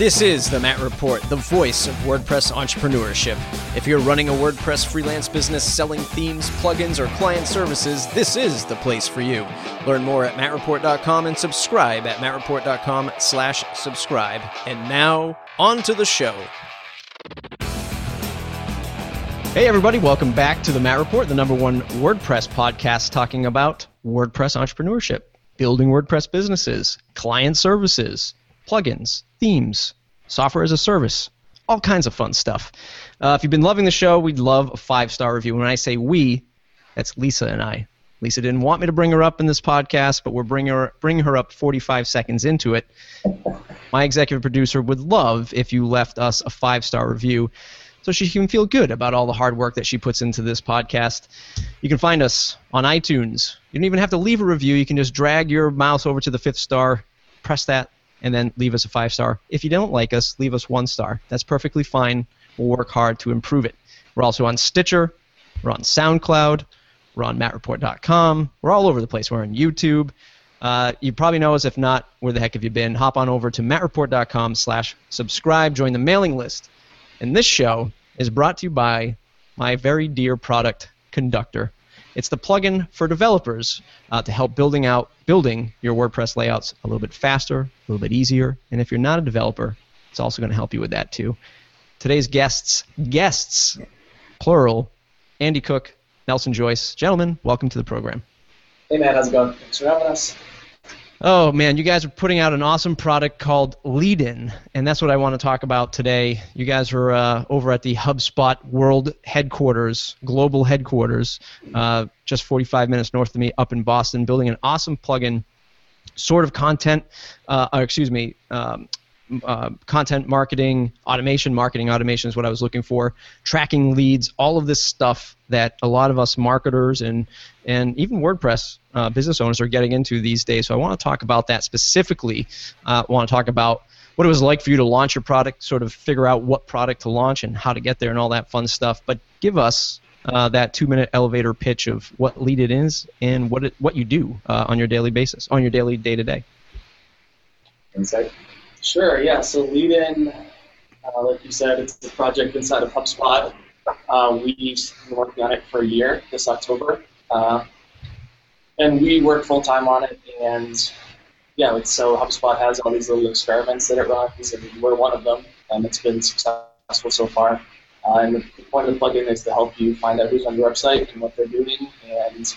This is the Matt Report, the voice of WordPress entrepreneurship. If you're running a WordPress freelance business selling themes, plugins, or client services, this is the place for you. Learn more at mattreport.com and subscribe at mattreport.com slash subscribe. And now, on to the show. Hey everybody, welcome back to the Matt Report, the number one WordPress podcast talking about WordPress entrepreneurship, building WordPress businesses, client services, plugins, themes, software as a service, all kinds of fun stuff. Uh, if you've been loving the show, we'd love a five star review. When I say we, that's Lisa and I. Lisa didn't want me to bring her up in this podcast, but we're bringing her, bringing her up 45 seconds into it. My executive producer would love if you left us a five star review so she can feel good about all the hard work that she puts into this podcast. You can find us on iTunes. You don't even have to leave a review. You can just drag your mouse over to the fifth star, press that, and then leave us a five star. If you don't like us, leave us one star. That's perfectly fine. We'll work hard to improve it. We're also on Stitcher. We're on SoundCloud. We're on mattreport.com. We're all over the place. We're on YouTube. Uh, you probably know us. If not, where the heck have you been? Hop on over to mattreport.com slash subscribe. Join the mailing list. And this show is brought to you by my very dear product, Conductor. It's the plugin for developers uh, to help building out building your WordPress layouts a little bit faster, a little bit easier. And if you're not a developer, it's also going to help you with that too. Today's guests, guests, plural, Andy Cook, Nelson Joyce. Gentlemen, welcome to the program. Hey man, how's it going? Thanks for having us. Oh man, you guys are putting out an awesome product called Leadin, and that's what I want to talk about today. You guys are uh, over at the HubSpot World Headquarters, global headquarters, uh, just 45 minutes north of me, up in Boston, building an awesome plugin, sort of content, uh, or excuse me, um, uh, content marketing, automation, marketing automation is what I was looking for, tracking leads, all of this stuff that a lot of us marketers and and even WordPress uh, business owners are getting into these days. So I want to talk about that specifically. Uh, I want to talk about what it was like for you to launch your product, sort of figure out what product to launch and how to get there and all that fun stuff. But give us uh, that two-minute elevator pitch of what Leadin is and what it, what you do uh, on your daily basis, on your daily day-to-day. Insight. Sure, yeah. So Leadin, uh, like you said, it's a project inside of HubSpot. Uh, we've been working on it for a year this October. Uh, and we work full time on it. And yeah, like, so HubSpot has all these little experiments that it runs, and we're one of them. And it's been successful so far. Uh, and the point of the plugin is to help you find out who's on your website and what they're doing, and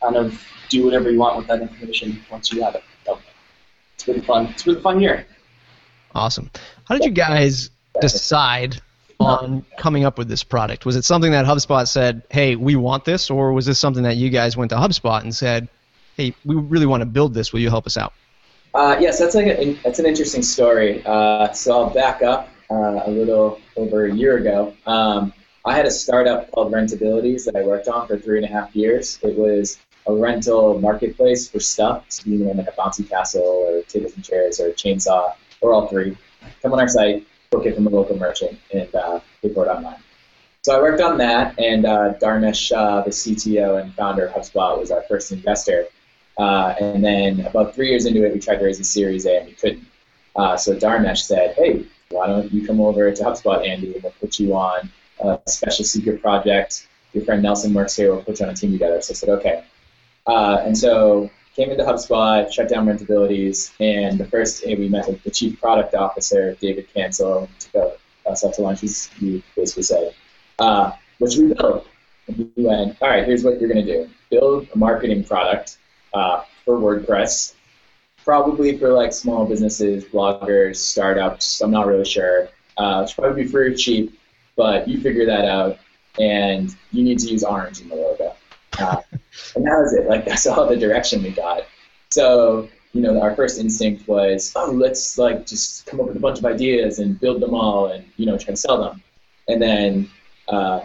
kind of do whatever you want with that information once you have it. So it's been fun. It's been a fun year. Awesome. How did you guys decide on coming up with this product? Was it something that HubSpot said, "Hey, we want this," or was this something that you guys went to HubSpot and said, "Hey, we really want to build this. Will you help us out?" Uh, yes, that's like a, that's an interesting story. Uh, so I'll back up uh, a little over a year ago. Um, I had a startup called Rentabilities that I worked on for three and a half years. It was a rental marketplace for stuff, so you know, like a bouncy castle or tables and chairs or a chainsaw or all three. Come on our site, book it from a local merchant, and uh, pay for it online. So I worked on that, and uh, Dharmesh, uh, the CTO and founder of HubSpot, was our first investor. Uh, and then about three years into it, we tried to raise a Series A, and we couldn't. Uh, so Dharmesh said, "Hey, why don't you come over to HubSpot, Andy, and we'll put you on a special secret project. Your friend Nelson works here. We'll put you on a team together." So I said, "Okay." Uh, and so came into HubSpot, shut down Rentabilities, and the first day we met with the chief product officer, David Cancel, took us up to lunch. He basically said, uh, "What should we build?" And we went, "All right, here's what you're going to do: build a marketing product uh, for WordPress, probably for like small businesses, bloggers, startups. I'm not really sure. Uh, it's probably be free or cheap, but you figure that out, and you need to use orange in the logo." Uh, and that was it. Like that's all the direction we got. So you know, our first instinct was, oh, let's like just come up with a bunch of ideas and build them all, and you know, try to sell them. And then uh,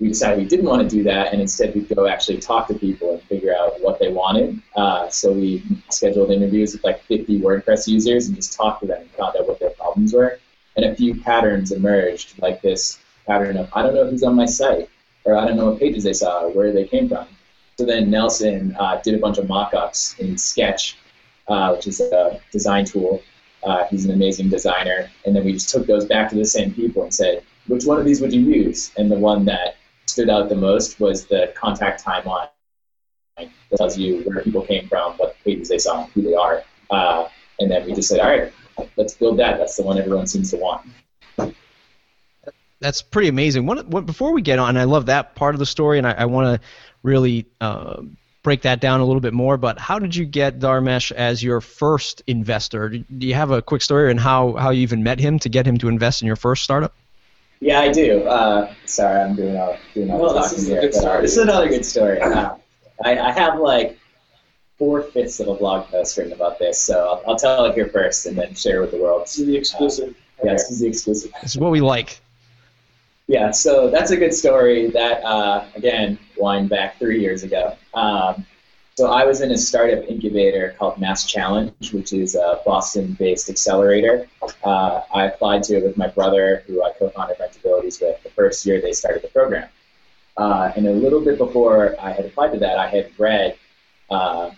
we decided we didn't want to do that, and instead we'd go actually talk to people and figure out what they wanted. Uh, so we scheduled interviews with like 50 WordPress users and just talked to them and found out what their problems were. And a few patterns emerged, like this pattern of I don't know who's on my site, or I don't know what pages they saw, or where they came from. So then Nelson uh, did a bunch of mock-ups in Sketch, uh, which is a design tool, Uh, he's an amazing designer. And then we just took those back to the same people and said, which one of these would you use? And the one that stood out the most was the contact timeline that tells you where people came from, what pages they saw, who they are. Uh, and then we just said, all right, let's build that. That's the one everyone seems to want. That's pretty amazing. One, one, before we get on, I love that part of the story, and I, I want to really uh, break that down a little bit more. But how did you get Dharmesh as your first investor? Do you have a quick story on how, how you even met him to get him to invest in your first startup? Yeah, I do. Uh, sorry, I'm doing all doing all well, the talking here. But, uh, this is another good story. Uh, I, I have like four fifths of a blog post written about this, so I'll, I'll, tell it here first and then share with the world. This is the exclusive. Uh, yeah, this is the exclusive. This is what we like. Yeah, so that's a good story. That uh, again, wind back three years ago. Um, so I was in a startup incubator called MassChallenge, which is a Boston-based accelerator. Uh, I applied to it with my brother, who I co-founded Rentabilities with. The first year they started the program, uh, and a little bit before I had applied to that, I had read uh,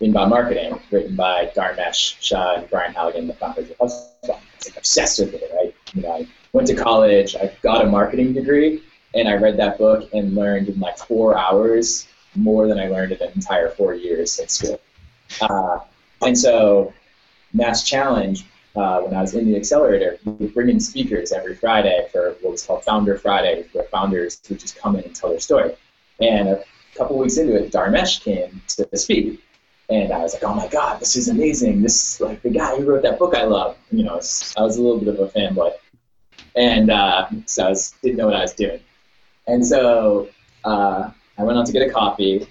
Inbound Marketing, written by Dharmesh Shah and Brian Halligan, the founders of HubSpot. I was like obsessed with it, right? You know, I went to college, I got a marketing degree, and I read that book and learned in like four hours more than I learned in an entire four years at school. Uh, and so, MassChallenge, uh, when I was in the accelerator, we bring in speakers every Friday for what was called Founder Friday, where founders would just come in and tell their story. And a couple weeks into it, Dharmesh came to speak. And I was like, oh my God, this is amazing. This is like the guy who wrote that book I love. You know, I was a little bit of a fanboy. And uh, so I was, didn't know what I was doing. And so uh, I went on to get a coffee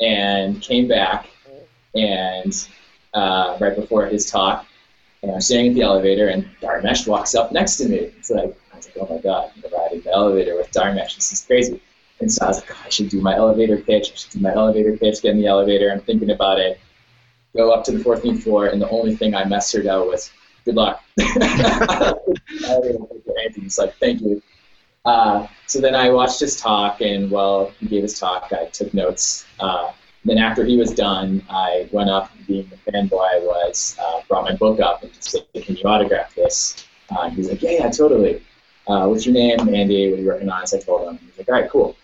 and came back, and uh, right before his talk, and I'm sitting in the elevator, and Dharmesh walks up next to me. It's like, I was like, oh my god, I'm riding the elevator with Dharmesh. This is crazy. And so I was like, oh, I should do my elevator pitch. I should do my elevator pitch, get in the elevator. I'm thinking about it. Go up to the 14th floor, and the only thing I messed out was, good luck. He's like, thank you. Uh, so then I watched his talk, and while he gave his talk, I took notes. Uh, then after he was done, I went up, being the fanboy I was, uh, brought my book up and said, "Can you autograph this?" Uh, he's like, "Yeah, yeah, totally." Uh, what's your name, Andy? What are you working on? I told him. He's like, "All right, cool."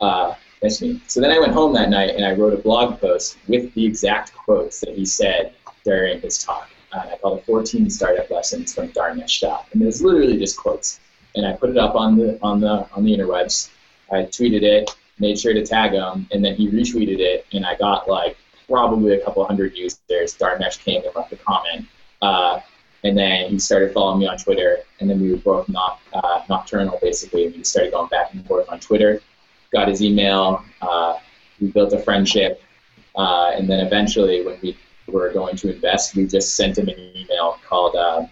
Uh, nice to. So then I went home that night and I wrote a blog post with the exact quotes that he said during his talk. Uh, I called it 14 Startup Lessons from Dharmesh Shah. And it was literally just quotes and I put it up on the on the on the interwebs. I tweeted it, made sure to tag him, and then he retweeted it, and I got like probably a couple hundred users. Dharmesh came and left a comment, uh, and then he started following me on Twitter, and then we were both not uh, nocturnal basically, we started going back and forth on Twitter. Got his email. Uh, we built a friendship, uh, and then eventually, when we were going to invest, we just sent him an email called uh,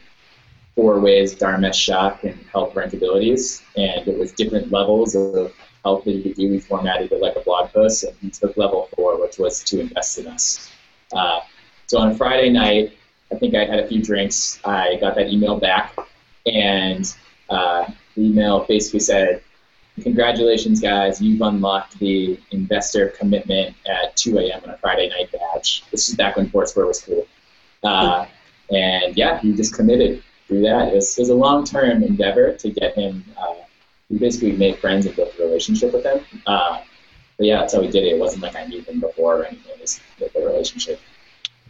four ways Dharmesh Shah can help rentabilities, and it was different levels of help that he could do. We formatted it like a blog post, and he took level four, which was to invest in us. Uh, so on Friday night, I think I had a few drinks. I got that email back, and uh, the email basically said, "Congratulations, guys! You've unlocked the investor commitment at 2 a.m. on a Friday night badge." This is back when Foursquare was cool. Uh, and yeah, he just committed through that. It was, it was a long term endeavor to get him. Uh, we basically made friends and built a relationship with him. Uh, but yeah, that's how we did it. It wasn't like I knew him before or anything. It was the relationship.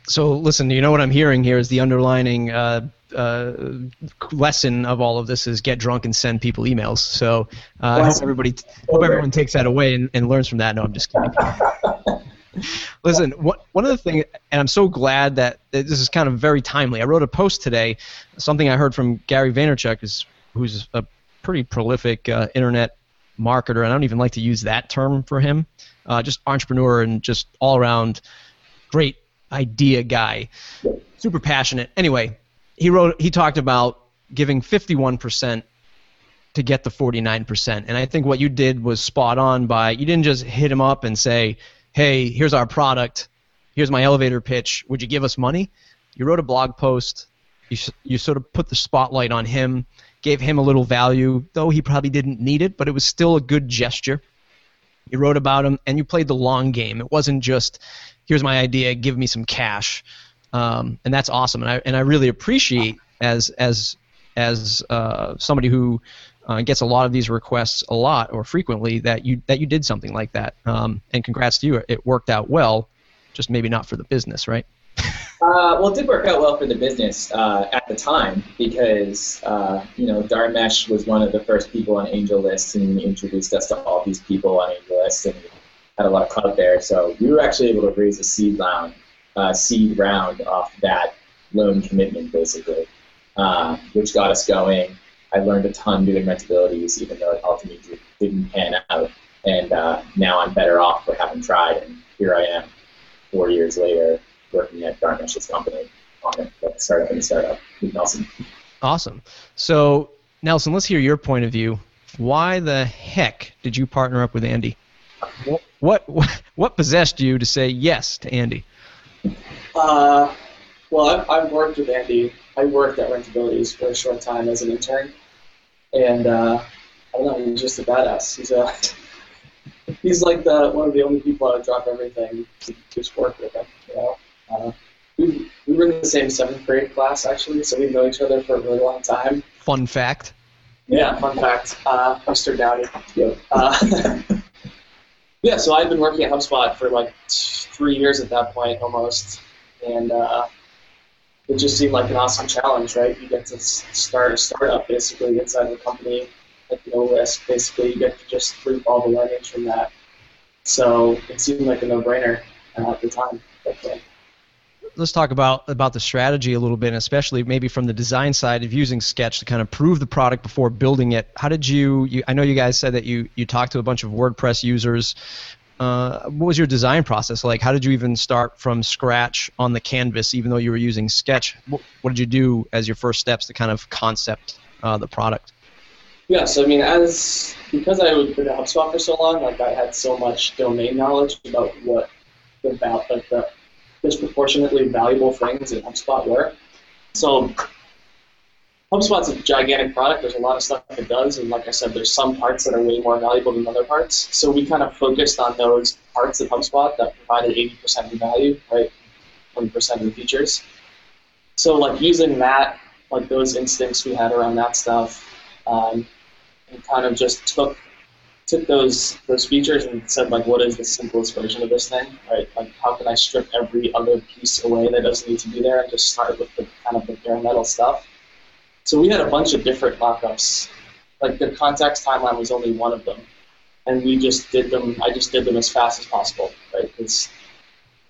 So listen, you know what I'm hearing here is the underlining uh, uh, lesson of all of this is get drunk and send people emails. So uh, I hope everybody, hope everyone takes that away and, and learns from that. No, I'm just kidding. Listen, what, one of the things, and I'm so glad that this is kind of very timely. I wrote a post today, something I heard from Gary Vaynerchuk, is, who's a pretty prolific uh, internet marketer, and I don't even like to use that term for him. Uh, just entrepreneur and just all around great idea guy, super passionate. Anyway, he wrote, he talked about giving 51% to get the 49%, and I think what you did was spot on. By you didn't just hit him up and say hey, here's our product, here's my elevator pitch, would you give us money? You wrote a blog post, you, you sort of put the spotlight on him, gave him a little value, though he probably didn't need it, but it was still a good gesture. You wrote about him, and you played the long game. It wasn't just, here's my idea, give me some cash. Um, and that's awesome. And I and I really appreciate as as as uh, somebody who uh, gets a lot of these requests a lot or frequently that you that you did something like that. Um, and congrats to you. It worked out well, just maybe not for the business, right? Uh, well, it did work out well for the business uh, at the time because uh, you know Dharmesh was one of the first people on AngelList and introduced us to all these people on AngelList and had a lot of clout there. So we were actually able to raise a seed round, uh, seed round off that lone commitment basically, uh, which got us going. I learned a ton doing rentabilities, even though it ultimately didn't pan out. And uh, now I'm better off for having tried, and here I am, four years later working at Dharmesh's company on it, like startup and startup with Nelson. Awesome. So, Nelson, let's hear your point of view. Why the heck did you partner up with Andy? What what, what possessed you to say yes to Andy? Uh, well, I've, I've worked with Andy. I worked at Rentabilities for a short time as an intern, and uh, I don't know, he's just a badass. He's a he's like the one of the only people I would drop everything to just work with him. You know, uh, we, we were in the same seventh grade class actually, so we've known each other for a really long time. Fun fact. Yeah, fun fact. Uh, Mr. Downey. Yep. Uh, yeah, so I've been working at HubSpot for like three years at that point almost, and uh, it just seemed like an awesome challenge, right? You get to start a startup basically inside the company at no risk. Basically, you get to just reap all the learnings from that. So it seemed like a no-brainer uh, at the time. Definitely let's talk about about the strategy a little bit, especially maybe from the design side of using Sketch to kind of prove the product before building it. How did you? you I know you guys said that you you talked to a bunch of WordPress users. Uh, what was your design process like? How did you even start from scratch on the canvas, even though you were using Sketch? What, what did you do as your first steps to kind of concept uh, the product? Yeah, so I mean, as because I had been at HubSpot for so long, like I had so much domain knowledge about what about like the disproportionately valuable things in HubSpot were. So HubSpot's a gigantic product. There's a lot of stuff it does, and like I said, there's some parts that are way more valuable than other parts. So we kind of focused on those parts of HubSpot that provided 80% of the value, right? 20% of the features. So like using that, like those instincts we had around that stuff, um, and kind of just took took those those features and said like, what is the simplest version of this thing, right? Like, how can I strip every other piece away that doesn't need to be there and just start with the kind of the bare metal stuff. So we had a bunch of different mockups. Like the contact timeline was only one of them, and we just did them. I just did them as fast as possible, right? Because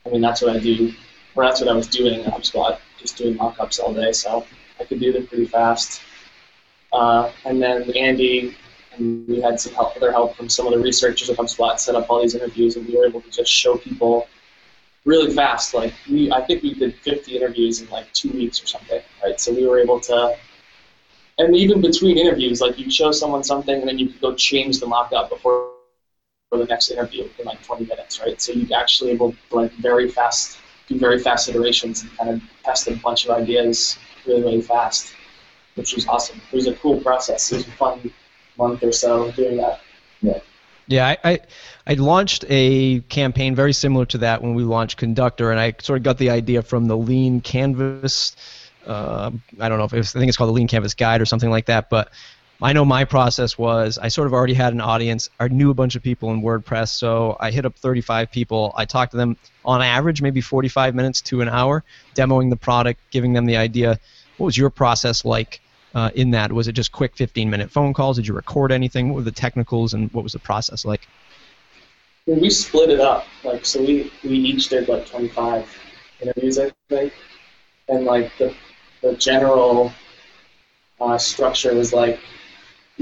I mean that's what I do, or that's what I was doing at HubSpot, just doing mockups all day. So I could do them pretty fast. Uh, and then Andy and we had some help, other help from some of the researchers at HubSpot set up all these interviews, and we were able to just show people really fast. Like we, I think we did 50 interviews in like two weeks or something, right? So we were able to, and even between interviews, like you show someone something, and then you could go change the mock-up before for the next interview in like 20 minutes, right? So you actually able to like very fast do very fast iterations and kind of test a bunch of ideas really really fast, which was awesome. It was a cool process. It was a fun month or so doing that. Yeah. Yeah, I, I, I launched a campaign very similar to that when we launched Conductor, and I sort of got the idea from the Lean Canvas. Uh, I don't know if was, I think it's called the Lean Canvas Guide or something like that, but I know my process was I sort of already had an audience. I knew a bunch of people in WordPress, so I hit up 35 people. I talked to them on average, maybe 45 minutes to an hour, demoing the product, giving them the idea. What was your process like? uh, in that? Was it just quick 15 minute phone calls? Did you record anything? What were the technicals and what was the process like? We split it up. Like so, we, we each did like 25 interviews, I think, and like the the general uh, structure is like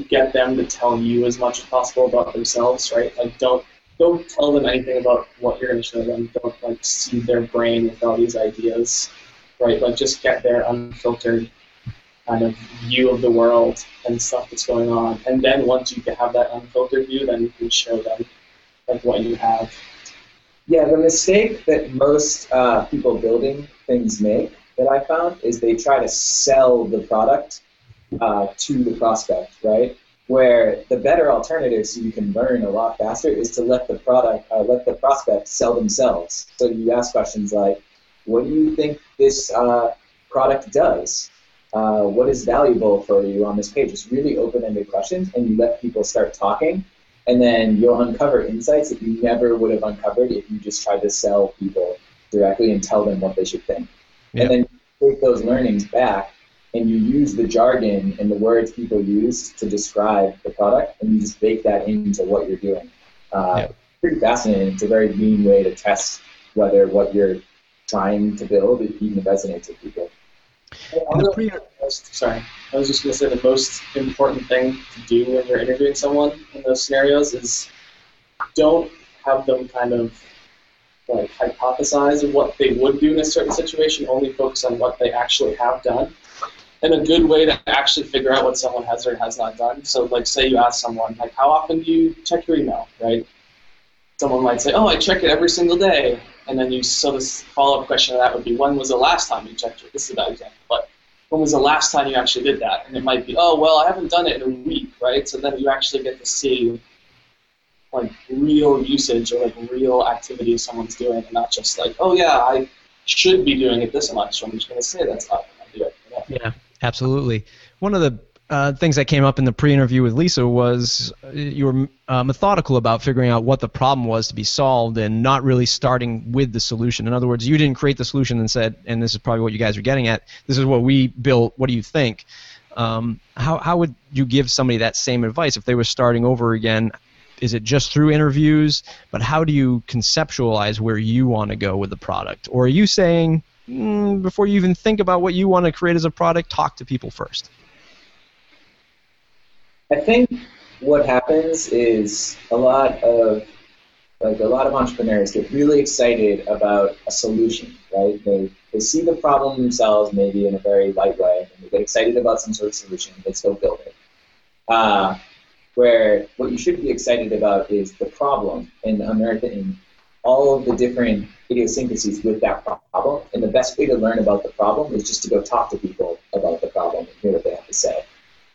get them to tell you as much as possible about themselves, right? Like don't don't tell them anything about what you're going to show them. Don't like seed their brain with all these ideas, right? Like just get their unfiltered kind of view of the world and stuff that's going on. And then once you have that unfiltered view, then you can show them like what you have. Yeah, the mistake that most uh, people building things make that I found is they try to sell the product uh, to the prospect, right? Where the better alternative, so you can learn a lot faster, is to let the product, uh, let the prospect sell themselves. So you ask questions like, what do you think this uh, product does? Uh, what is valuable for you on this page? It's really open-ended questions, and you let people start talking, and then you'll uncover insights that you never would have uncovered if you just tried to sell people directly and tell them what they should think. And then you take those learnings back and you use the jargon and the words people use to describe the product, and you just bake that into what you're doing. Uh, Yeah. Pretty fascinating. It's a very mean way to test whether what you're trying to build even resonates with people. Pre- most, sorry, I was just going to say the most important thing to do when you're interviewing someone in those scenarios is don't have them kind of like hypothesize what they would do in a certain situation. Only focus on what they actually have done. And a good way to actually figure out what someone has or has not done. So, like, say you ask someone, like, how often do you check your email, right? Someone might say, oh, I check it every single day. And then you, so this follow-up question to that would be, when was the last time you checked it? This is a bad example, but when was the last time you actually did that? And it might be, oh, well, I haven't done it in a week, right? So then you actually get to see like real usage or like real activity someone's doing, and not just like, oh yeah, I should be doing it this much. So I'm just going to say that's not going to do it. Yeah, absolutely. One of the uh, things that came up in the pre-interview with Lisa was uh, you were uh, methodical about figuring out what the problem was to be solved and not really starting with the solution. In other words, you didn't create the solution and said, and this is probably what you guys are getting at. This is what we built. What do you think? Um, how how would you give somebody that same advice if they were starting over again? Is it just through interviews? But how do you conceptualize where you want to go with the product? Or are you saying mm, before you even think about what you want to create as a product, talk to people first? I think what happens is a lot of like a lot of entrepreneurs get really excited about a solution, right? They they see the problem themselves maybe in a very light way, and they get excited about some sort of solution, they still build it. Uh, where what you should be excited about is the problem and unearthing all of the different idiosyncrasies with that problem. And the best way to learn about the problem is just to go talk to people about the problem and hear what they have to say.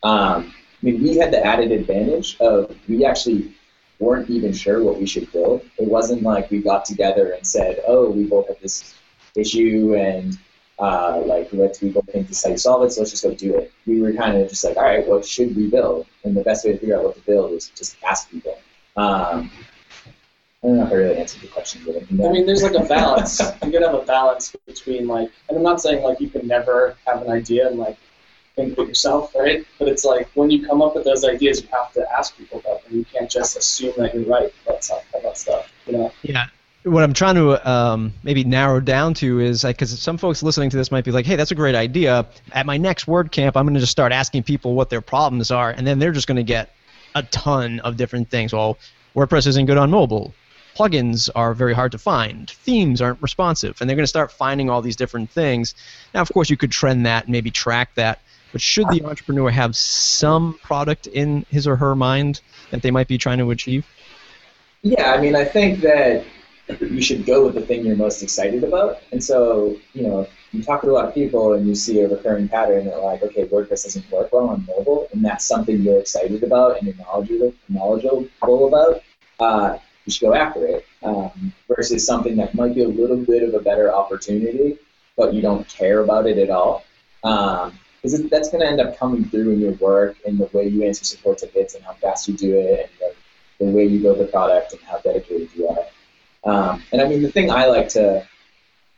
Um, I mean, we had the added advantage of we actually weren't even sure what we should build. It wasn't like we got together and said, "Oh, we both have this issue, and uh, like let's we both think this is how you solve it, so let's just go do it." We were kind of just like, "All right, what should we build?" And the best way to figure out what to build is just ask people. Um, I don't know if I really answered the question, but I mean, there's like a balance. you gotta have a balance between like, and I'm not saying like you can never have an idea and like think of it yourself, right? But it's like when you come up with those ideas, you have to ask people about them. You can't just assume that you're right about stuff. About stuff, you know. Yeah. What I'm trying to um, maybe narrow down to is because some folks listening to this might be like, "Hey, that's a great idea." At my next WordCamp, I'm going to just start asking people what their problems are, and then they're just going to get a ton of different things. Well, WordPress isn't good on mobile. Plugins are very hard to find. Themes aren't responsive, and they're going to start finding all these different things. Now, of course, you could trend that and maybe track that. But should the entrepreneur have some product in his or her mind that they might be trying to achieve? Yeah, I mean, I think that you should go with the thing you're most excited about. And so, you know, you talk to a lot of people and you see a recurring pattern that, like, okay, WordPress doesn't work well on mobile, and that's something you're excited about and you're knowledgeable, knowledgeable about, uh, you should go after it. Um, versus something that might be a little bit of a better opportunity, but you don't care about it at all. Um, because that's going to end up coming through in your work and the way you answer support tickets and how fast you do it and the, the way you build the product and how dedicated you are. Um, and I mean, the thing I like to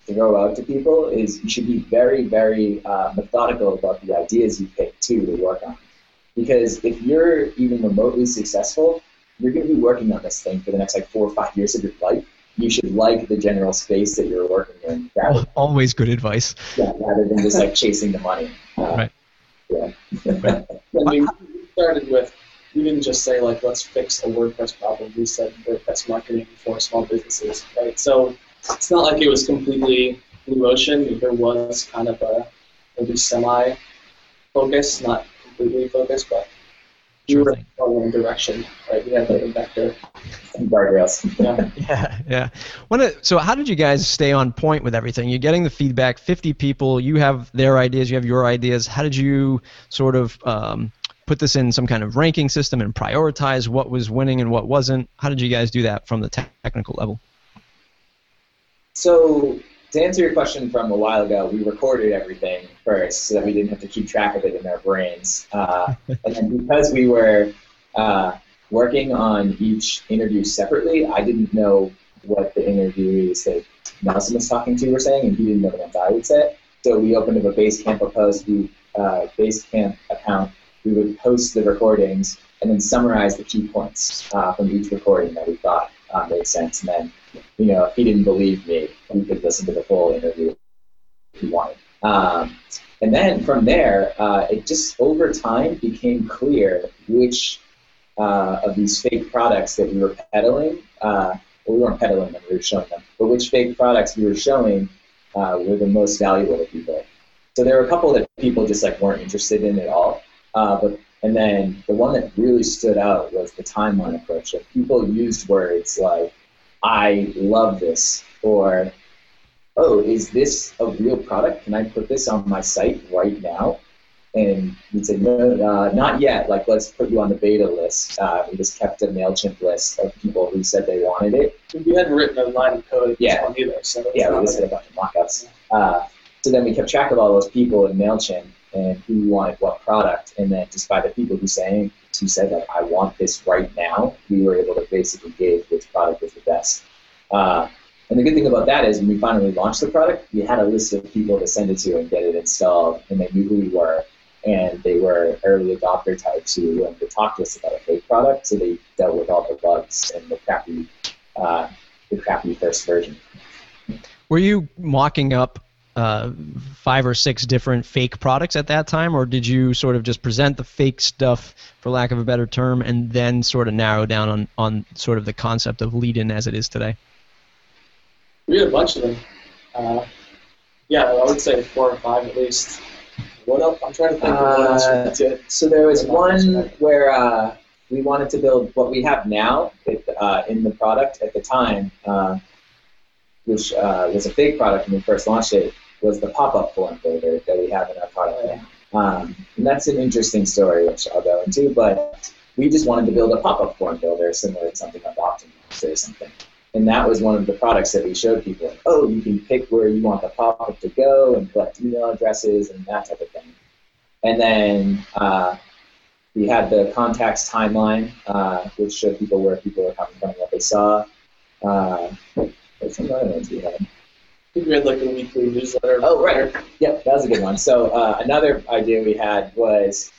throw out to people is you should be very, very uh, methodical about the ideas you pick too to work on. Because if you're even remotely successful, you're going to be working on this thing for the next like four or five years of your life. You should like the general space that you're working in, rather, Always good advice. yeah, rather than just like chasing the money. Uh, Right. Yeah. I mean, we started with, we didn't just say, like, let's fix a WordPress problem. We said WordPress marketing for small businesses, right? So it's not like it was completely blue ocean. There was kind of a maybe semi focus, not completely focused, but we were thing. going in a direction, right? We had like a vector. Some guardrails. Yeah. Yeah, yeah. One of, so how did you guys stay on point with everything? You're getting the feedback. 50 people. You have their ideas. You have your ideas. How did you sort of um, put this in some kind of ranking system and prioritize what was winning and what wasn't? How did you guys do that from the te- technical level? So to answer your question from a while ago, we recorded everything first so that we didn't have to keep track of it in our brains. Uh, and then because we were uh, working on each interview separately, I didn't know what the interviewees that Nelson was talking to were saying, and he didn't know what I would say. So we opened up a Basecamp post, we uh, Basecamp account. We would post the recordings and then summarize the key points uh, from each recording that we thought uh, made sense. And then, you know, if he didn't believe me, we could listen to the full interview if he wanted. Um, and then from there, uh, it just over time became clear which uh, of these fake products that we were peddling, uh, well, we weren't peddling them, we were showing them, but which fake products we were showing uh, were the most valuable to people. So there were a couple that people just like weren't interested in at all. Uh, but and then the one that really stood out was the timeline approach. That people used words like "I love this" or "Oh, is this a real product? Can I put this on my site right now?" And we'd say, "No, uh, not yet. Like, let's put you on the beta list." Uh, we just kept a Mailchimp list of people who said they wanted it. We hadn't written a line of code yeah. either, so yeah, we just had a bunch of mockups. Uh, so then we kept track of all those people in Mailchimp and who wanted what product, and then just by the people who saying who said like I want this right now, we were able to basically gauge which product was the best. Uh, and the good thing about that is when we finally launched the product, we had a list of people to send it to and get it installed, and they knew who we were, and they were early adopter types who were willing to talk to us about a fake product, so they dealt with all the bugs and the crappy, uh, the crappy first version. Were you mocking up uh, five or six different fake products at that time, or did you sort of just present the fake stuff, for lack of a better term, and then sort of narrow down on, on sort of the concept of Leadin as it is today? We had a bunch of them. Uh, yeah, I would say four or five at least. What else? I'm trying to think of what else we Uh, did. So there was one where uh, we wanted to build what we have now uh, in the product at the time, uh, which uh, was a fake product when we first launched it, was the pop-up form builder that we have in our product now. Um, and that's an interesting story, which I'll go into. But we just wanted to build a pop-up form builder similar to something like Optimus or something. And that was one of the products that we showed people. Like, oh, you can pick where you want the pop-up to go and collect email addresses and that type of thing. And then uh, we had the contacts timeline, uh, which showed people where people were coming from, what they saw. Uh, what's some other ones we had? We had like a weekly newsletter. Oh, right. Yep, that was a good one. So uh, another idea we had was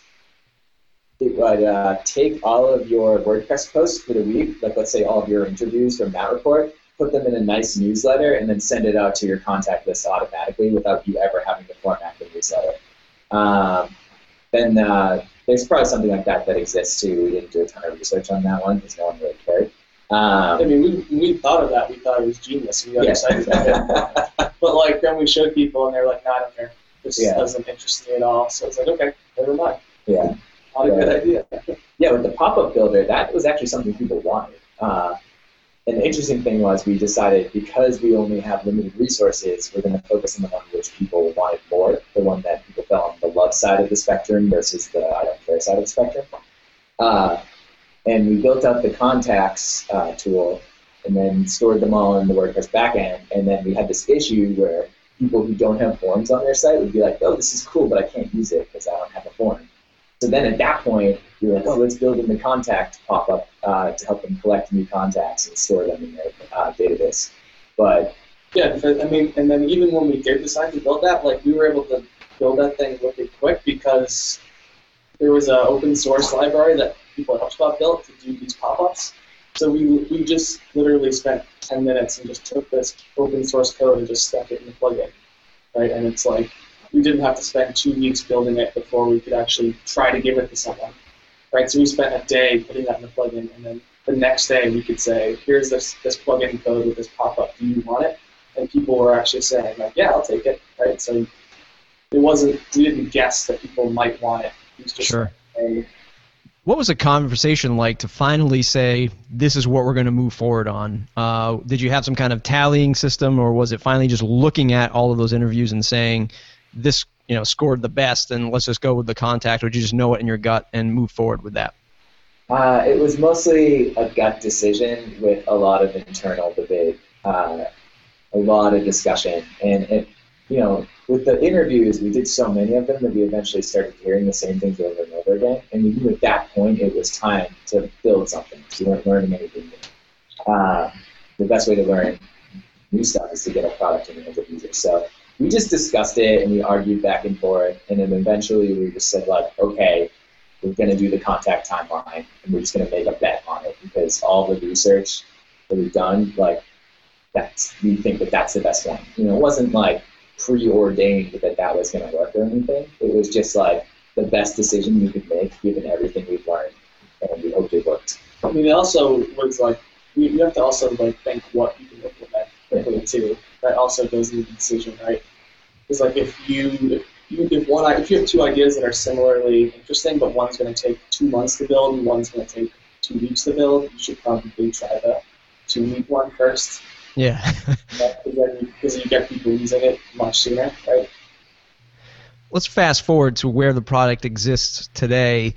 it would uh, take all of your WordPress posts for the week, like let's say all of your interviews from Matt Report, put them in a nice newsletter, and then send it out to your contact list automatically without you ever having to format the newsletter. Um, then uh, there's probably something like that that exists too. We didn't do a ton of research on that one because no one really cared. I Um, mean, we, we thought of that. We thought it was genius. We got yeah. excited about it. But like then we showed people, and they were like, "No, I don't care. This Yeah. doesn't interest me at all." So it's like, okay, never mind. yeah. Not a good idea. Yeah, with the pop-up builder, that was actually something people wanted. Uh, and the interesting thing was we decided because we only have limited resources, we're going to focus on the one which people wanted more, the one that people fell on the love side of the spectrum versus the I don't care side of the spectrum. Uh, and we built out the contacts uh, tool and then stored them all in the WordPress backend. And then we had this issue where people who don't have forms on their site would be like, oh, this is cool, but I can't use it because I don't have a form. So then at that point, we were like, oh, let's build in the contact pop-up uh, to help them collect new contacts and store them in their uh, database. But Yeah, I mean, and then even when we did decide to build that, like we were able to build that thing really quick because there was an open source library that people at HubSpot built to do these pop-ups. So we we just literally spent 10 minutes and just took this open source code and just stuck it in the plugin, right? And it's like we didn't have to spend two weeks building it before we could actually try to give it to someone, right? So we spent a day putting that in the plugin, and then the next day we could say, here's this this plugin code with this pop-up. Do you want it? And people were actually saying like, yeah, I'll take it, right? So it wasn't we didn't guess that people might want it. It was just Sure. a, What was the conversation like to finally say this is what we're going to move forward on? Uh, did you have some kind of tallying system, or was it finally just looking at all of those interviews and saying this, you know, scored the best, and let's just go with the contact, or did you just know it in your gut and move forward with that? Uh, it was mostly a gut decision with a lot of internal debate. Uh, a lot of discussion, and it, you know, with the interviews, we did so many of them that we eventually started hearing the same things over and over again. And we knew at that point it was time to build something. So we weren't learning anything new. Uh, the best way to learn new stuff is to get a product in the hands of users. So we just discussed it and we argued back and forth, and then eventually we just said like, okay, we're going to do the contact timeline, and we're just going to make a bet on it because all the research that we've done, like, that's we think that that's the best one. You know, it wasn't like preordained that that was going to work or anything. It was just like the best decision we could make given everything we've learned, and we hoped it worked. I mean, it also was like we, you have to also like think what you can implement quickly too. That also goes into the decision, right? Because like if you if, if one if you have two ideas that are similarly interesting, but one's going to take two months to build and one's going to take two weeks to build, you should probably try the two week one first. Yeah. Because you get people using it much sooner, right? Let's fast forward to where the product exists today,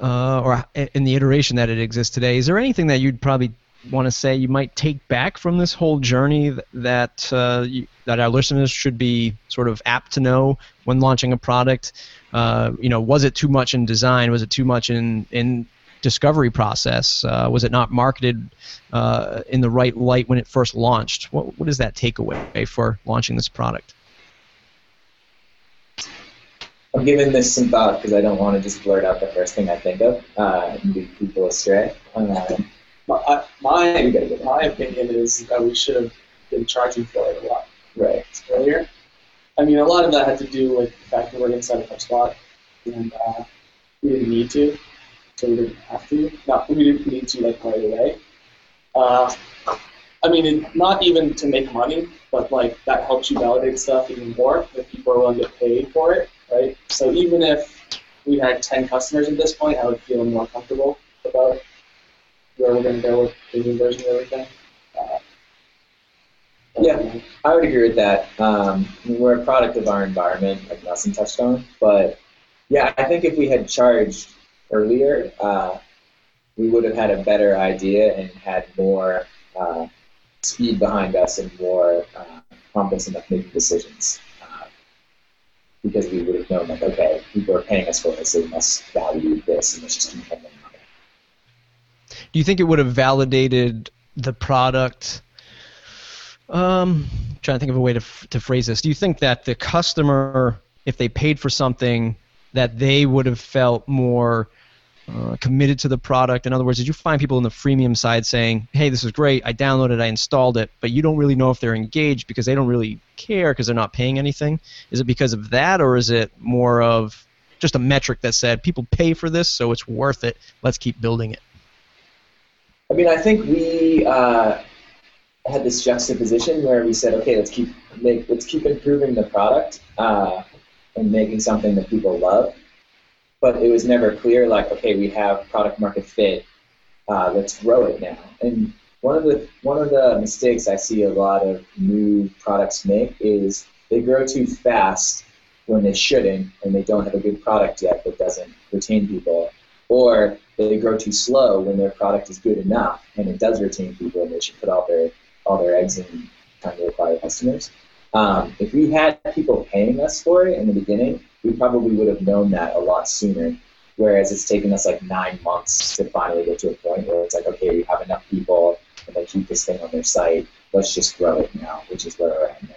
uh, or in the iteration that it exists today. Is there anything that you'd probably want to say you might take back from this whole journey that uh, you, that our listeners should be sort of apt to know when launching a product? Uh, you know, was it too much in design? Was it too much in in discovery process? Uh, was it not marketed uh, in the right light when it first launched? What what is that takeaway for launching this product? I'm giving this some thought because I don't want to just blurt out the first thing I think of uh, and lead people astray. My, my, my opinion is that we should have been charging for it a lot right. earlier. I mean, a lot of that had to do with the fact that we're inside of HubSpot, and uh, we didn't need to, so we didn't have to. Not we didn't need to like right away. Uh, I mean, it, not even to make money, but like that helps you validate stuff even more if people are willing to pay for it, right? So even if we had 10 customers at this point, I would feel more comfortable about where we're going to go with the new version of everything. Uh, yeah, I would agree with that. Um, we're a product of our environment, like Nelson touched on. But yeah, I think if we had charged earlier, uh, we would have had a better idea and had more uh, speed behind us and more uh, confidence in making decisions. Because we would have known, like, okay, people are paying us for this, we must value this, and let's just keep do you think it would have validated the product? Um, trying to think of a way to, to phrase this. Do you think that the customer, if they paid for something, that they would have felt more uh, committed to the product? In other words, did you find people in the freemium side saying, "Hey, this is great. I downloaded, I installed it," but you don't really know if they're engaged because they don't really care because they're not paying anything? Is it because of that, or is it more of just a metric that said people pay for this, so it's worth it. Let's keep building it. I mean, I think we uh, had this juxtaposition where we said, okay, let's keep make, let's keep improving the product uh, and making something that people love. But it was never clear, like, okay, we have product market fit. Uh, let's grow it now. And one of the one of the mistakes I see a lot of new products make is they grow too fast when they shouldn't, and they don't have a good product yet that doesn't retain people, or they grow too slow when their product is good enough and it does retain people and they should put all their all their eggs in trying to acquire customers. Um, if we had people paying us for it in the beginning, we probably would have known that a lot sooner. Whereas it's taken us like nine months to finally get to a point where it's like, okay, we have enough people and they keep this thing on their site. Let's just grow it now, which is where we're at now.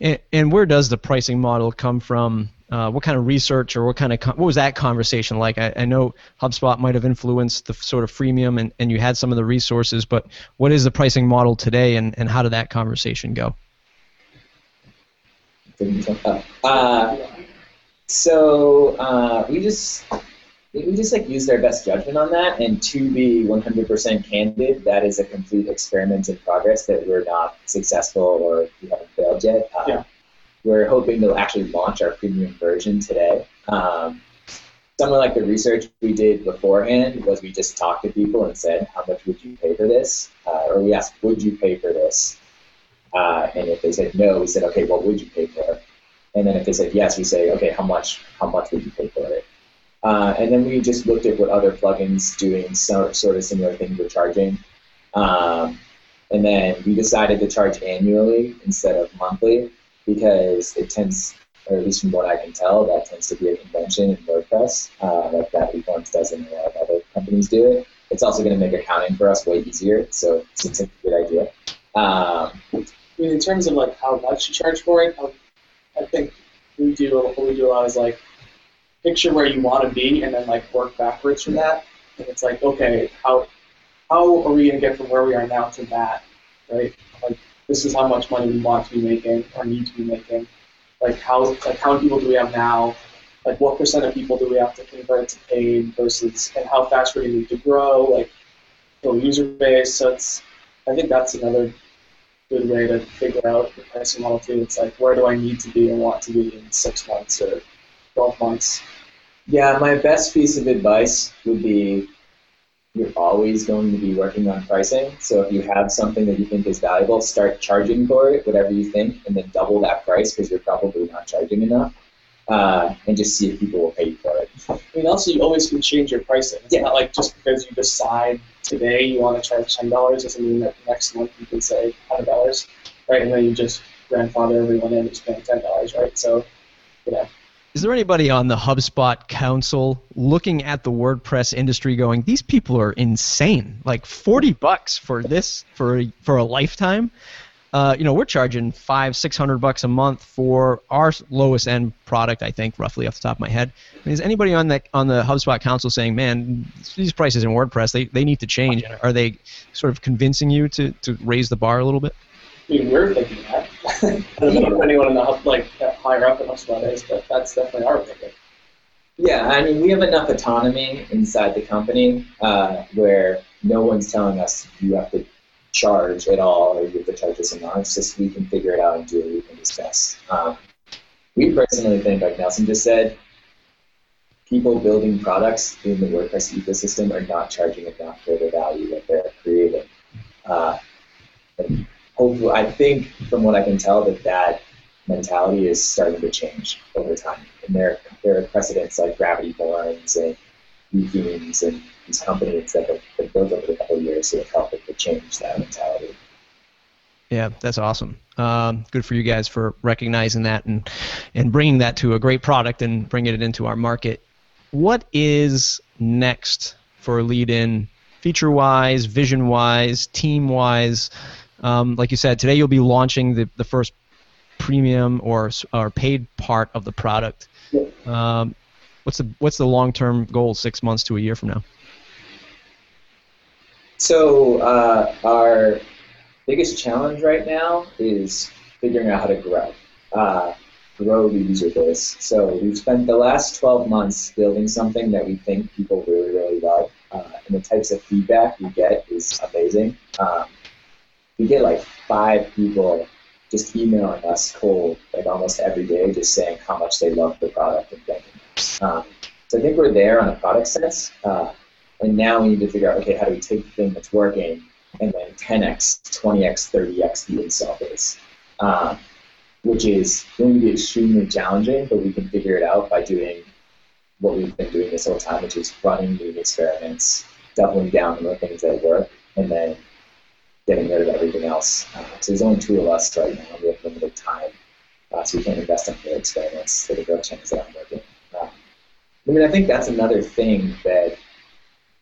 And, and where does the pricing model come from uh, what kind of research or what kind of what was that conversation like? I, I, know HubSpot might have influenced the sort of freemium, and, and you had some of the resources, but what is the pricing model today, and, and how did that conversation go? Uh, so uh, we just we just like used our best judgment on that, and to be 100% candid, that is a complete experiment in progress that we're not successful or we haven't failed yet. Uh, yeah we're hoping to actually launch our premium version today. Um, some of like the research we did beforehand was we just talked to people and said, how much would you pay for this? Uh, or we asked, would you pay for this? Uh, and if they said no, we said, okay, what would you pay for? And then if they said yes, we say, okay, how much? How much would you pay for it? Uh, and then we just looked at what other plugins doing so, sort of similar things were charging. Um, And then we decided to charge annually instead of monthly because it tends, or at least from what I can tell, that tends to be a convention in WordPress, uh, like that Reforms does and a lot of other companies do it. It's also going to make accounting for us way easier, so it seems like a good idea. Um, I mean, in terms of like how much you charge for it, I think we do what we do a lot is like picture where you want to be and then like work backwards from that. And it's like, okay, how how are we gonna get from where we are now to that, right? This is how much money we want to be making or need to be making. Like how like how many people do we have now? Like what percent of people do we have to convert to paid versus and how fast we're gonna need to grow, like the user base. So it's I think that's another good way to figure out the pricing model too. It's like where do I need to be and want to be in six months or twelve months. Yeah, my best piece of advice would be you're always going to be working on pricing. So if you have something that you think is valuable, start charging for it, whatever you think, and then double that price because you're probably not charging enough. Uh, and just see if people will pay for it. I mean, also you always can change your pricing. It's yeah. not like just because you decide today you want to charge ten dollars doesn't mean that next month you can say hundred dollars, right? And then you just grandfather everyone in who's paying ten dollars, right? So, you know. Is there anybody on the HubSpot Council looking at the WordPress industry going, these people are insane? Like 40 bucks for this for a, for a lifetime? Uh, you know, we're charging five, six hundred bucks a month for our lowest end product. I think, roughly off the top of my head. I mean, is anybody on the on the HubSpot Council saying, "Man, these prices in WordPress they, they need to change"? Are they sort of convincing you to, to raise the bar a little bit? I mean, we're thinking that. I don't know if anyone in the like higher up in HubSpot is, but that's definitely our thinking. Yeah, I mean, we have enough autonomy inside the company uh, where no one's telling us you have to charge at all or you have to charge us amount. It's just we can figure it out and do what we can discuss. Um, we personally think, like Nelson just said, people building products in the WordPress ecosystem are not charging enough for the value that they're creating. Uh, hopefully, I think from what I can tell that that mentality is starting to change over time. And there, there are precedents like Gravity Forms and Themes and these companies that have been built over a couple of years that have helped to change that mentality. Yeah, that's awesome. Um, good for you guys for recognizing that and and bringing that to a great product and bringing it into our market. What is next for Leadin, feature wise, vision wise, team wise? Um, like you said, today you'll be launching the, the first premium or or paid part of the product. Um, what's the what's the long term goal? Six months to a year from now. So uh, our biggest challenge right now is figuring out how to grow, uh, grow the user base. So we've spent the last 12 months building something that we think people really, really love, uh, and the types of feedback we get is amazing. Um, we get like five people just emailing us cold like almost every day, just saying how much they love the product and thanking us. Um, so I think we're there on a product sense. Uh, and now we need to figure out, okay, how do we take the thing that's working and then 10x, 20x, 30x the install base, um, which is going to be extremely challenging, but we can figure it out by doing what we've been doing this whole time, which is running new experiments, doubling down on the things that work, and then getting rid of everything else. Uh, so there's only two of us right now. We have limited time, uh, so we can't invest in new experiments for the growth chains that I'm working. Um, I mean, I think that's another thing that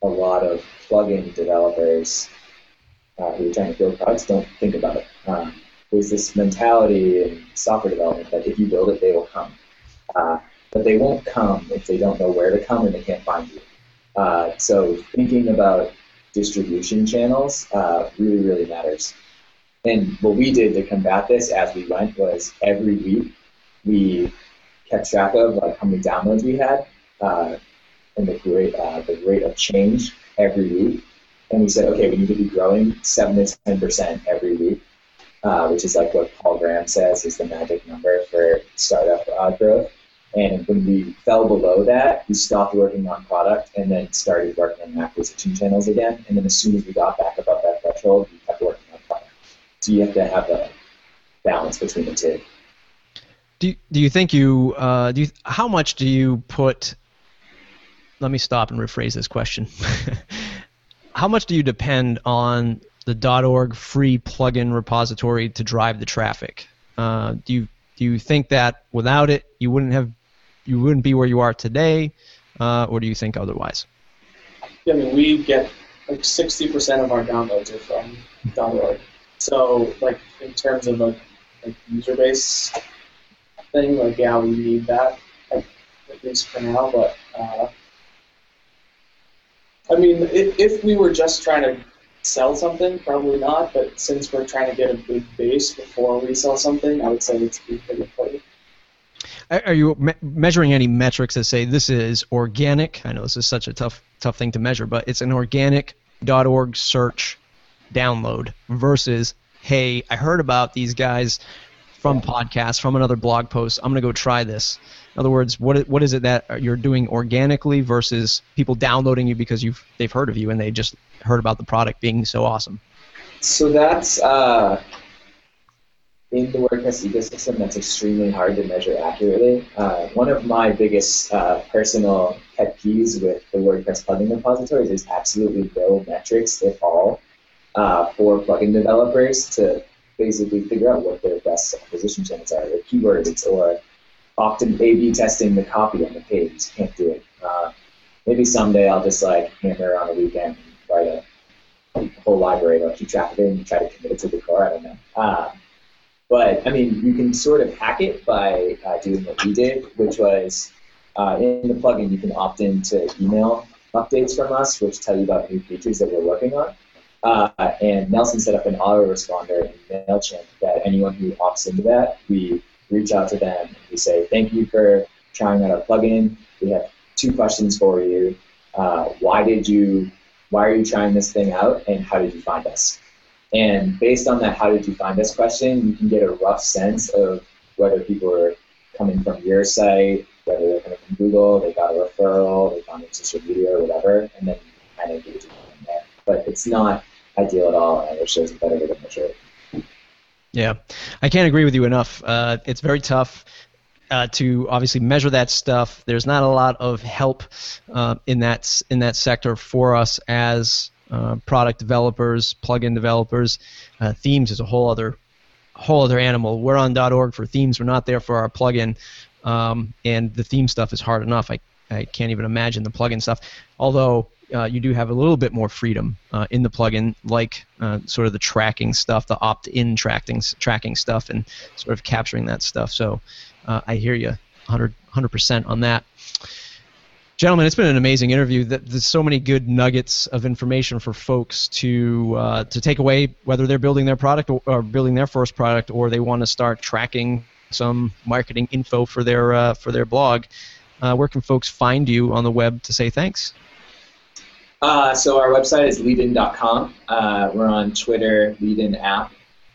a lot of plugin developers uh, who are trying to build products don't think about it. Um, there's this mentality in software development that if you build it, they will come. Uh, but they won't come if they don't know where to come and they can't find you. Uh, so thinking about distribution channels uh, really, really matters. And what we did to combat this as we went was every week we kept track of like how many downloads we had, uh, and the rate, uh, the rate of change every week. And we said, okay, we need to be growing 7 to 10% every week, uh, which is like what Paul Graham says is the magic number for startup uh, growth. And when we fell below that, we stopped working on product and then started working on acquisition channels again. And then as soon as we got back above that threshold, we kept working on product. So you have to have a balance between the two. Do do you think you uh, do you, how much do you put let me stop and rephrase this question. How much do you depend on the .org free plugin repository to drive the traffic. Uh, do you do you think that without it you wouldn't have you wouldn't be where you are today, uh, or do you think otherwise? Yeah, I mean we get like 60% of our downloads are from .org. So like in terms of a like user base thing, like yeah, we need that like, at least for now. But uh, I mean, if, if we were just trying to sell something, probably not. But since we're trying to get a big base before we sell something, I would say it's pretty important. Are you me- measuring any metrics that say this is organic? I know this is such a tough tough thing to measure, but it's an organic .org search download versus hey, I heard about these guys from podcasts, from another blog post. I'm going to go try this. In other words, what what is it that you're doing organically versus people downloading you because you've they've heard of you and they just heard about the product being so awesome? So that's uh, in the WordPress ecosystem. That's extremely hard to measure accurately. Uh, one of my biggest uh, personal pet peeves with the WordPress plugin repositories is absolutely no metrics at all uh, for plugin developers to basically figure out what their best acquisition channels are, their keywords, or often A/B testing the copy on the page. Can't do it. Uh, maybe someday I'll just like hammer on a weekend and write a, whole library. I'll keep track of it and try to commit it to the core. I don't know. But I mean, you can sort of hack it by uh, doing what we did, which was uh, in the plugin you can opt in to email updates from us, which tell you about new features that we're working on. Uh, and Nelson set up an autoresponder in MailChimp that anyone who opts into that, we reach out to them and we say, thank you for trying out our plugin. We have two questions for you. Uh, why did you, why are you trying this thing out and how did you find us? And based on that how did you find us question, you can get a rough sense of whether people are coming from your site, whether they're coming from Google, they got a referral, they found it social media or whatever, and then kind of engage them there. But it's not ideal at all, and it shows a better way to measure it. Yeah, I can't agree with you enough. Uh, it's very tough. Uh, to obviously measure that stuff, there's not a lot of help uh, in that in that sector for us as uh, product developers, plugin developers. Uh, themes is a whole other whole other animal. We're on .org for themes. We're not there for our plugin, um, and the theme stuff is hard enough. I I can't even imagine the plugin stuff. Although uh, you do have a little bit more freedom uh, in the plugin, like uh, sort of the tracking stuff, the opt-in tracking tracking stuff, and sort of capturing that stuff. So uh, I hear you 100 percent on that. Gentlemen, it's been an amazing interview. There's so many good nuggets of information for folks to uh, to take away, whether they're building their product or, or, building their first product, or they want to start tracking some marketing info for their uh, for their blog. where can folks find you on the web to say thanks? Uh, so our website is leadin.com. Uh, we're on Twitter, Leadin app.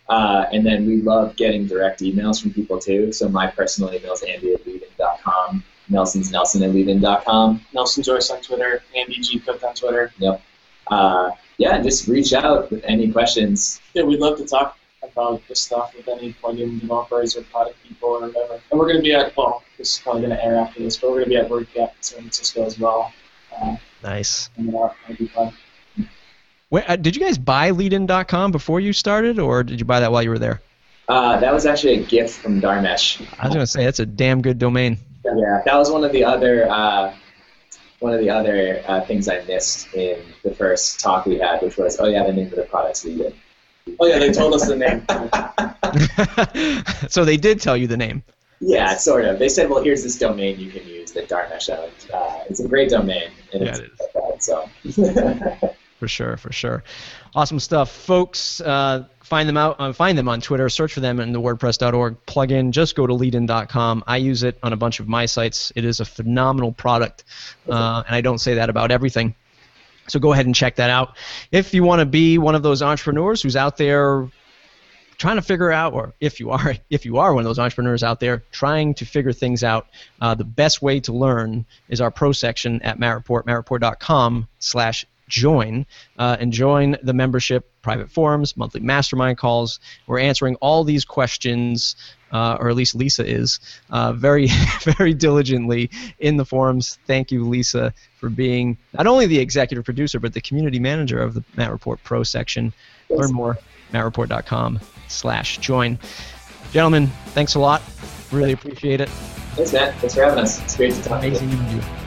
Uh, and then we love getting direct emails from people too. So my personal email is andy at leadin.com. Nelson's Nelson at leadin.com. Nelson Joyce on Twitter. Andy G. Cook on Twitter. Yep. Uh, yeah, just reach out with any questions. Yeah, we'd love to talk about this stuff with any plugin developers or product people or whatever. And we're going to be at, well, this is probably going to air after this, but we're going to be at WordCamp in San Francisco as well. Uh, Nice. Wait, uh, did you guys buy leadin.com before you started, or did you buy that while you were there? Uh, that was actually a gift from Dharmesh. I was going to say that's a damn good domain. Yeah, that was one of the other uh, one of the other uh, things I missed in the first talk we had, which was, oh yeah, the name of the product's we did. Oh yeah, they told us the name. so they did tell you the name. Yeah, sort of. They said, well, here's this domain you can use that Dharmesh owned. Uh, it's a great domain. And yeah, it's it is. Bad, so. for sure, for sure. Awesome stuff, folks. Uh, find them out. Uh, find them on Twitter. Search for them in the WordPress.org plugin. Just go to leadin.com. I use it on a bunch of my sites. It is a phenomenal product, uh, and I don't say that about everything. So go ahead and check that out. If you want to be one of those entrepreneurs who's out there trying to figure out, or if you are, if you are one of those entrepreneurs out there trying to figure things out, uh, the best way to learn is our pro section at Matt Report, mattreport.com slash join uh, and join the membership private forums monthly mastermind calls we're answering all these questions uh, or at least lisa is uh, very very diligently in the forums thank you lisa for being not only the executive producer but the community manager of the matt report pro section learn more. MattReport.com slash join. Gentlemen, thanks a lot. Really appreciate it. Thanks, Matt. Thanks for having us. It's great to talk Amazing to you. you.